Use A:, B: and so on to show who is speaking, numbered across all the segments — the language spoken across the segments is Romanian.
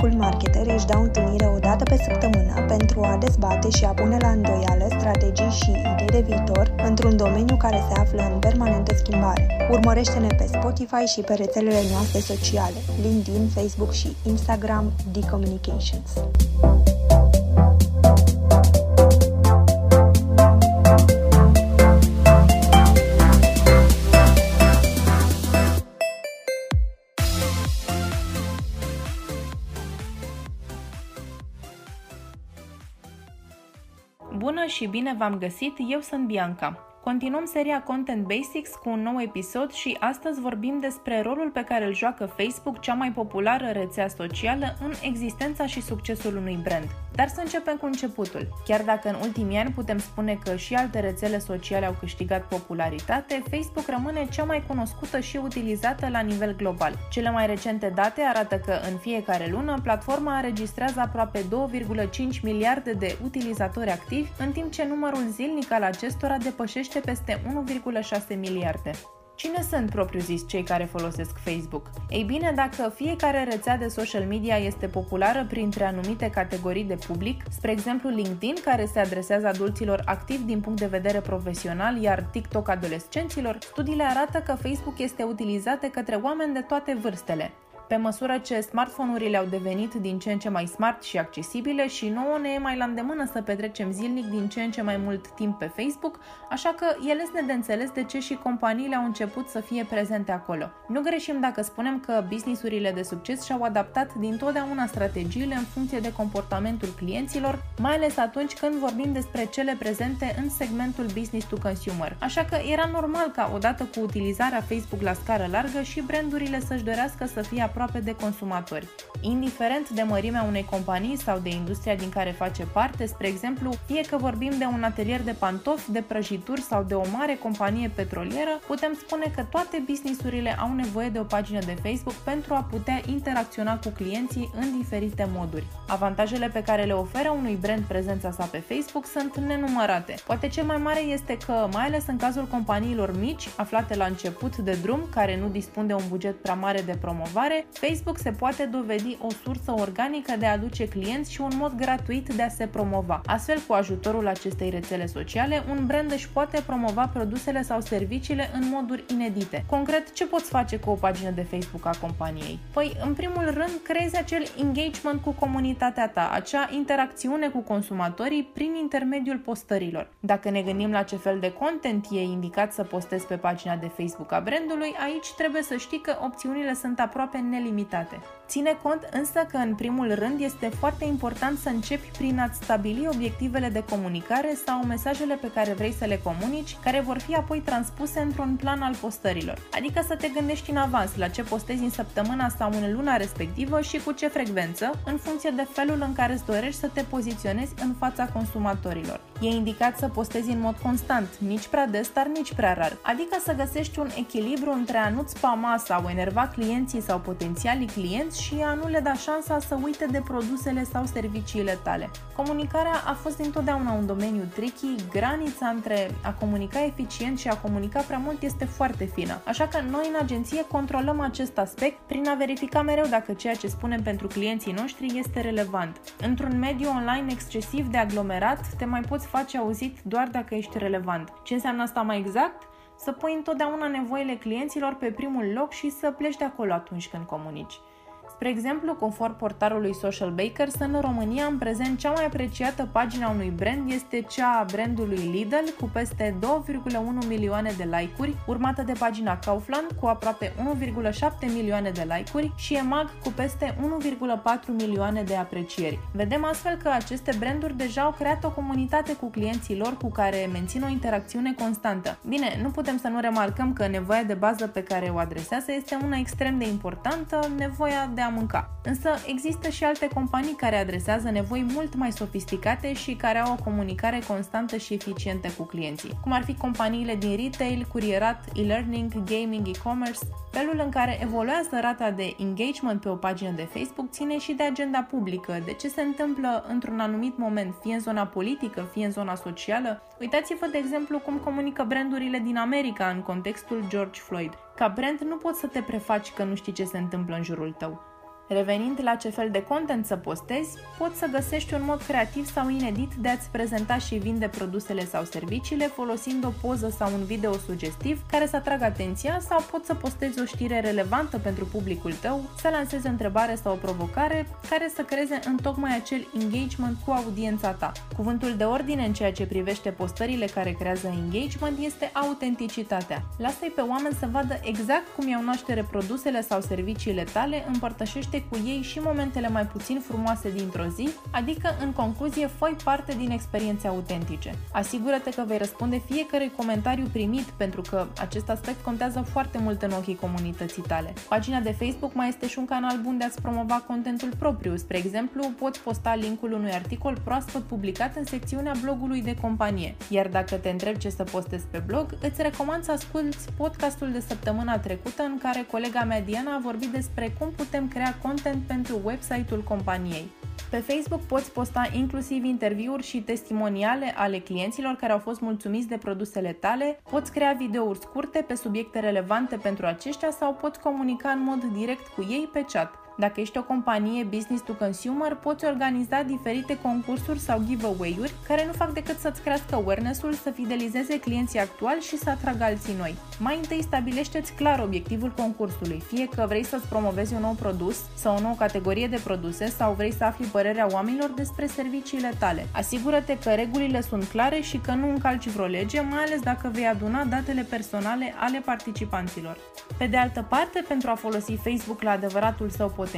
A: Cool Marketer își dau întâlnire o dată pe săptămână pentru a dezbate și a pune la îndoială strategii și idei de viitor într-un domeniu care se află în permanentă schimbare. Urmărește-ne pe Spotify și pe rețelele noastre sociale, LinkedIn, Facebook și Instagram, D-Communications.
B: Bună și bine v-am găsit, eu sunt Bianca. Continuăm seria Content Basics cu un nou episod și astăzi vorbim despre rolul pe care îl joacă Facebook, cea mai populară rețea socială, în existența și succesul unui brand. Dar să începem cu începutul. Chiar dacă în ultimii ani putem spune că și alte rețele sociale au câștigat popularitate, Facebook rămâne cea mai cunoscută și utilizată la nivel global. Cele mai recente date arată că în fiecare lună platforma înregistrează aproape 2,5 miliarde de utilizatori activi, în timp ce numărul zilnic al acestora depășește peste 1,6 miliarde. Cine sunt propriu-zis cei care folosesc Facebook? Ei bine, dacă fiecare rețea de social media este populară printre anumite categorii de public, spre exemplu LinkedIn, care se adresează adulților activ din punct de vedere profesional, iar TikTok adolescenților, studiile arată că Facebook este utilizat de către oameni de toate vârstele. Pe măsură ce smartphone-urile au devenit din ce în ce mai smart și accesibile și nouă ne e mai la îndemână să petrecem zilnic din ce în ce mai mult timp pe Facebook, așa că e lesne de înțeles de ce și companiile au început să fie prezente acolo. Nu greșim dacă spunem că businessurile de succes și-au adaptat din totdeauna strategiile în funcție de comportamentul clienților, mai ales atunci când vorbim despre cele prezente în segmentul business to consumer. Așa că era normal ca odată cu utilizarea Facebook la scară largă și brandurile să-și dorească să fie aproape aproape de consumatori. Indiferent de mărimea unei companii sau de industria din care face parte, spre exemplu, fie că vorbim de un atelier de pantofi, de prăjituri sau de o mare companie petrolieră, putem spune că toate businessurile au nevoie de o pagină de Facebook pentru a putea interacționa cu clienții în diferite moduri. Avantajele pe care le oferă unui brand prezența sa pe Facebook sunt nenumărate. Poate cel mai mare este că, mai ales în cazul companiilor mici, aflate la început de drum, care nu dispun de un buget prea mare de promovare, Facebook se poate dovedi o sursă organică de a aduce clienți și un mod gratuit de a se promova. Astfel, cu ajutorul acestei rețele sociale, un brand își poate promova produsele sau serviciile în moduri inedite. Concret, ce poți face cu o pagină de Facebook a companiei? Păi, în primul rând, creezi acel engagement cu comunitatea ta, acea interacțiune cu consumatorii prin intermediul postărilor. Dacă ne gândim la ce fel de content e indicat să postezi pe pagina de Facebook a brandului, aici trebuie să știi că opțiunile sunt aproape nelimitate. Ține cont însă că în primul rând este foarte important să începi prin a-ți stabili obiectivele de comunicare sau mesajele pe care vrei să le comunici, care vor fi apoi transpuse într-un plan al postărilor. Adică să te gândești în avans la ce postezi în săptămâna sau în luna respectivă și cu ce frecvență, în funcție de felul în care îți dorești să te poziționezi în fața consumatorilor. E indicat să postezi în mod constant, nici prea des, dar nici prea rar. Adică să găsești un echilibru între a nu-ți spama sau enerva clienții sau potențialii clienți și a nu le da șansa să uite de produsele sau serviciile tale. Comunicarea a fost întotdeauna un domeniu tricky, granița între a comunica eficient și a comunica prea mult este foarte fină. Așa că noi în agenție controlăm acest aspect prin a verifica mereu dacă ceea ce spunem pentru clienții noștri este relevant. Într-un mediu online excesiv de aglomerat, te mai poți face auzit doar dacă ești relevant. Ce înseamnă asta mai exact? Să pui întotdeauna nevoile clienților pe primul loc și să pleci de acolo atunci când comunici. Spre exemplu, conform portarului Social Bakers, în România, în prezent, cea mai apreciată pagina unui brand este cea a brandului Lidl, cu peste 2,1 milioane de like-uri, urmată de pagina Kaufland, cu aproape 1,7 milioane de like-uri și EMAG, cu peste 1,4 milioane de aprecieri. Vedem astfel că aceste branduri deja au creat o comunitate cu clienții lor cu care mențin o interacțiune constantă. Bine, nu putem să nu remarcăm că nevoia de bază pe care o adresează este una extrem de importantă, nevoia de a mânca. Însă există și alte companii care adresează nevoi mult mai sofisticate și care au o comunicare constantă și eficientă cu clienții, cum ar fi companiile din retail, curierat, e-learning, gaming, e-commerce. Felul în care evoluează rata de engagement pe o pagină de Facebook ține și de agenda publică, de ce se întâmplă într-un anumit moment, fie în zona politică, fie în zona socială. Uitați-vă, de exemplu, cum comunică brandurile din America în contextul George Floyd. Ca brand nu poți să te prefaci că nu știi ce se întâmplă în jurul tău. Revenind la ce fel de content să postezi, poți să găsești un mod creativ sau inedit de a-ți prezenta și vinde produsele sau serviciile folosind o poză sau un video sugestiv care să atragă atenția sau poți să postezi o știre relevantă pentru publicul tău, să lansezi o întrebare sau o provocare care să creeze în tocmai acel engagement cu audiența ta. Cuvântul de ordine în ceea ce privește postările care creează engagement este autenticitatea. Lasă-i pe oameni să vadă exact cum iau naștere produsele sau serviciile tale, împărtășește cu ei și momentele mai puțin frumoase dintr-o zi, adică, în concluzie, fă parte din experiențe autentice. Asigură-te că vei răspunde fiecare comentariu primit, pentru că acest aspect contează foarte mult în ochii comunității tale. Pagina de Facebook mai este și un canal bun de a-ți promova contentul propriu. Spre exemplu, poți posta linkul unui articol proaspăt publicat în secțiunea blogului de companie. Iar dacă te întrebi ce să postezi pe blog, îți recomand să asculti podcastul de săptămâna trecută în care colega mea Diana a vorbit despre cum putem crea content pentru website-ul companiei. Pe Facebook poți posta inclusiv interviuri și testimoniale ale clienților care au fost mulțumiți de produsele tale, poți crea videouri scurte pe subiecte relevante pentru aceștia sau poți comunica în mod direct cu ei pe chat. Dacă ești o companie business to consumer, poți organiza diferite concursuri sau giveaway-uri care nu fac decât să-ți crească awareness-ul, să fidelizeze clienții actuali și să atragă alții noi. Mai întâi stabilește-ți clar obiectivul concursului, fie că vrei să-ți promovezi un nou produs sau o nouă categorie de produse sau vrei să afli părerea oamenilor despre serviciile tale. Asigură-te că regulile sunt clare și că nu încalci vreo lege, mai ales dacă vei aduna datele personale ale participanților. Pe de altă parte, pentru a folosi Facebook la adevăratul său potențial,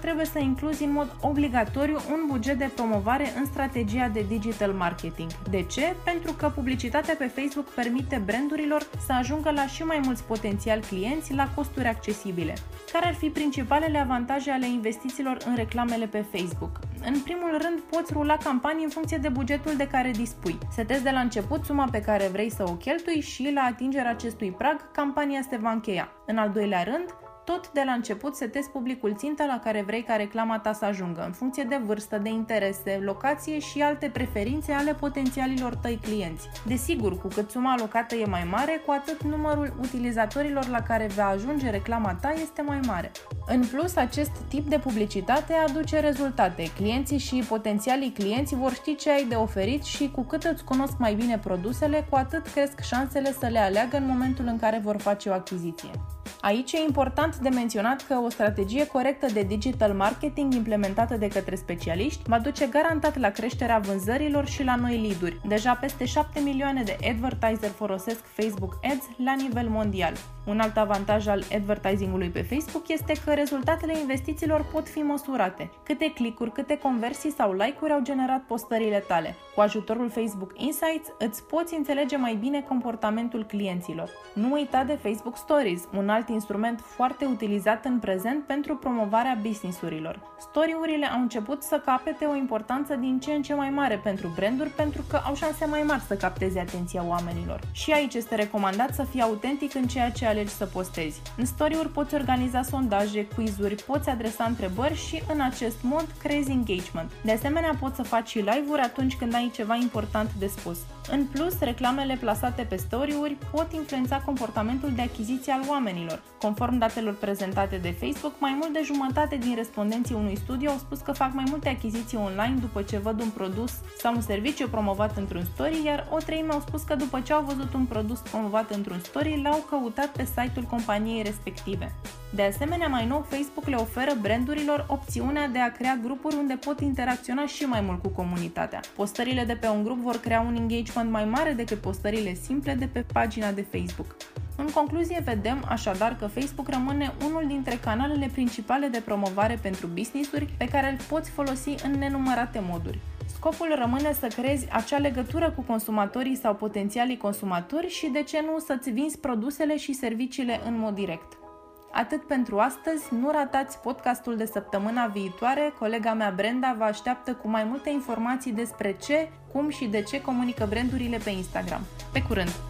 B: trebuie să incluzi în mod obligatoriu un buget de promovare în strategia de digital marketing. De ce? Pentru că publicitatea pe Facebook permite brandurilor să ajungă la și mai mulți potențial clienți la costuri accesibile. Care ar fi principalele avantaje ale investițiilor în reclamele pe Facebook? În primul rând, poți rula campanii în funcție de bugetul de care dispui. Setezi de la început suma pe care vrei să o cheltui și la atingerea acestui prag, campania se va încheia. În al doilea rând, tot de la început setezi publicul țintă la care vrei ca reclama ta să ajungă, în funcție de vârstă, de interese, locație și alte preferințe ale potențialilor tăi clienți. Desigur, cu cât suma alocată e mai mare, cu atât numărul utilizatorilor la care va ajunge reclama ta este mai mare. În plus, acest tip de publicitate aduce rezultate. Clienții și potențialii clienți vor ști ce ai de oferit și cu cât îți cunosc mai bine produsele, cu atât cresc șansele să le aleagă în momentul în care vor face o achiziție. Aici e important de menționat că o strategie corectă de digital marketing implementată de către specialiști va duce garantat la creșterea vânzărilor și la noi lead-uri. Deja peste 7 milioane de advertiser folosesc Facebook Ads la nivel mondial. Un alt avantaj al advertisingului pe Facebook este că rezultatele investițiilor pot fi măsurate. Câte clicuri, câte conversii sau like-uri au generat postările tale. Cu ajutorul Facebook Insights îți poți înțelege mai bine comportamentul clienților. Nu uita de Facebook Stories, un alt instrument foarte utilizat în prezent pentru promovarea businessurilor. Story-urile au început să capete o importanță din ce în ce mai mare pentru branduri pentru că au șanse mai mari să capteze atenția oamenilor. Și aici este recomandat să fii autentic în ceea ce alegi să postezi. În story-uri poți organiza sondaje, quizuri, poți adresa întrebări și în acest mod creezi engagement. De asemenea, poți să faci și live-uri atunci când ai ceva important de spus. În plus, reclamele plasate pe story-uri pot influența comportamentul de achiziție al oamenilor. Conform datelor prezentate de Facebook, mai mult de jumătate din respondenții unui studiu au spus că fac mai multe achiziții online după ce văd un produs sau un serviciu promovat într-un story, iar o treime au spus că după ce au văzut un produs promovat într-un story, l-au căutat pe site-ul companiei respective. De asemenea, mai nou, Facebook le oferă brandurilor opțiunea de a crea grupuri unde pot interacționa și mai mult cu comunitatea. Postările de pe un grup vor crea un engagement mai mare decât postările simple de pe pagina de Facebook. În concluzie, vedem așadar că Facebook rămâne unul dintre canalele principale de promovare pentru business-uri pe care îl poți folosi în nenumărate moduri. Scopul rămâne să creezi acea legătură cu consumatorii sau potențialii consumatori și, de ce nu, să-ți vinzi produsele și serviciile în mod direct. Atât pentru astăzi, nu ratați podcastul de săptămâna viitoare. Colega mea Brenda vă așteaptă cu mai multe informații despre ce, cum și de ce comunică brandurile pe Instagram. Pe curând!